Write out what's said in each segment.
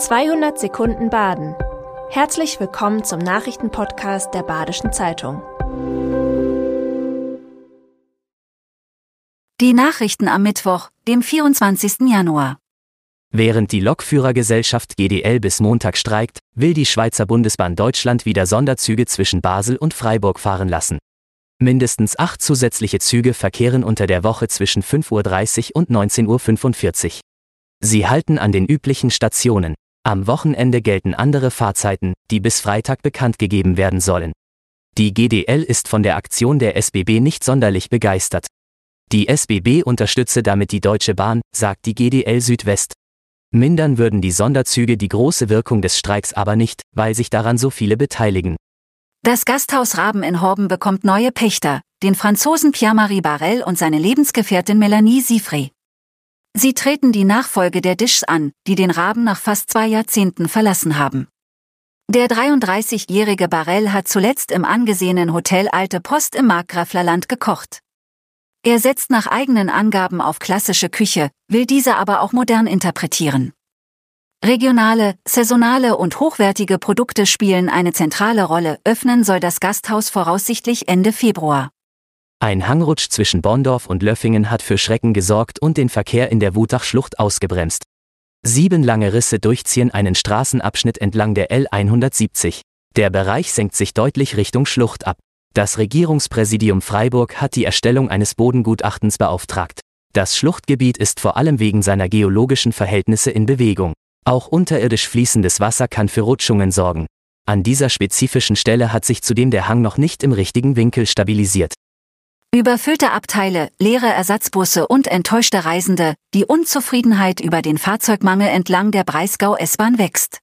200 Sekunden Baden. Herzlich willkommen zum Nachrichtenpodcast der Badischen Zeitung. Die Nachrichten am Mittwoch, dem 24. Januar. Während die Lokführergesellschaft GDL bis Montag streikt, will die Schweizer Bundesbahn Deutschland wieder Sonderzüge zwischen Basel und Freiburg fahren lassen. Mindestens acht zusätzliche Züge verkehren unter der Woche zwischen 5.30 Uhr und 19.45 Uhr. Sie halten an den üblichen Stationen. Am Wochenende gelten andere Fahrzeiten, die bis Freitag bekannt gegeben werden sollen. Die GDL ist von der Aktion der SBB nicht sonderlich begeistert. Die SBB unterstütze damit die Deutsche Bahn, sagt die GDL Südwest. Mindern würden die Sonderzüge die große Wirkung des Streiks aber nicht, weil sich daran so viele beteiligen. Das Gasthaus Raben in Horben bekommt neue Pächter, den Franzosen Pierre-Marie Barrel und seine Lebensgefährtin Melanie Siefrey. Sie treten die Nachfolge der Dischs an, die den Raben nach fast zwei Jahrzehnten verlassen haben. Der 33-jährige Barrel hat zuletzt im angesehenen Hotel Alte Post im Markgraflerland gekocht. Er setzt nach eigenen Angaben auf klassische Küche, will diese aber auch modern interpretieren. Regionale, saisonale und hochwertige Produkte spielen eine zentrale Rolle, öffnen soll das Gasthaus voraussichtlich Ende Februar. Ein Hangrutsch zwischen Bonndorf und Löffingen hat für Schrecken gesorgt und den Verkehr in der Wutachschlucht ausgebremst. Sieben lange Risse durchziehen einen Straßenabschnitt entlang der L170. Der Bereich senkt sich deutlich Richtung Schlucht ab. Das Regierungspräsidium Freiburg hat die Erstellung eines Bodengutachtens beauftragt. Das Schluchtgebiet ist vor allem wegen seiner geologischen Verhältnisse in Bewegung. Auch unterirdisch fließendes Wasser kann für Rutschungen sorgen. An dieser spezifischen Stelle hat sich zudem der Hang noch nicht im richtigen Winkel stabilisiert. Überfüllte Abteile, leere Ersatzbusse und enttäuschte Reisende, die Unzufriedenheit über den Fahrzeugmangel entlang der Breisgau-S-Bahn wächst.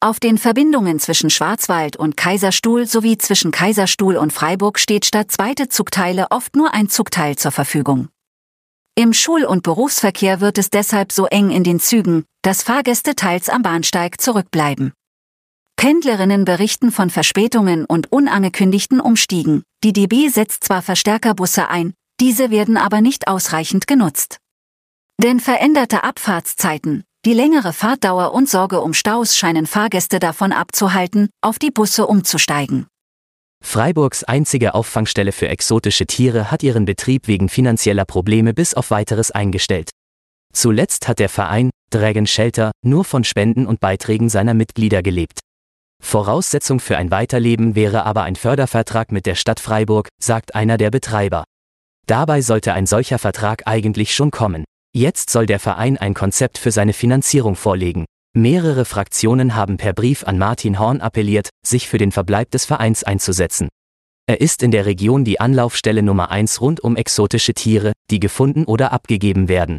Auf den Verbindungen zwischen Schwarzwald und Kaiserstuhl sowie zwischen Kaiserstuhl und Freiburg steht statt zweite Zugteile oft nur ein Zugteil zur Verfügung. Im Schul- und Berufsverkehr wird es deshalb so eng in den Zügen, dass Fahrgäste teils am Bahnsteig zurückbleiben. Pendlerinnen berichten von Verspätungen und unangekündigten Umstiegen. Die DB setzt zwar Verstärkerbusse ein, diese werden aber nicht ausreichend genutzt. Denn veränderte Abfahrtszeiten, die längere Fahrtdauer und Sorge um Staus scheinen Fahrgäste davon abzuhalten, auf die Busse umzusteigen. Freiburgs einzige Auffangstelle für exotische Tiere hat ihren Betrieb wegen finanzieller Probleme bis auf weiteres eingestellt. Zuletzt hat der Verein Dragon Shelter nur von Spenden und Beiträgen seiner Mitglieder gelebt. Voraussetzung für ein Weiterleben wäre aber ein Fördervertrag mit der Stadt Freiburg, sagt einer der Betreiber. Dabei sollte ein solcher Vertrag eigentlich schon kommen. Jetzt soll der Verein ein Konzept für seine Finanzierung vorlegen. Mehrere Fraktionen haben per Brief an Martin Horn appelliert, sich für den Verbleib des Vereins einzusetzen. Er ist in der Region die Anlaufstelle Nummer 1 rund um exotische Tiere, die gefunden oder abgegeben werden.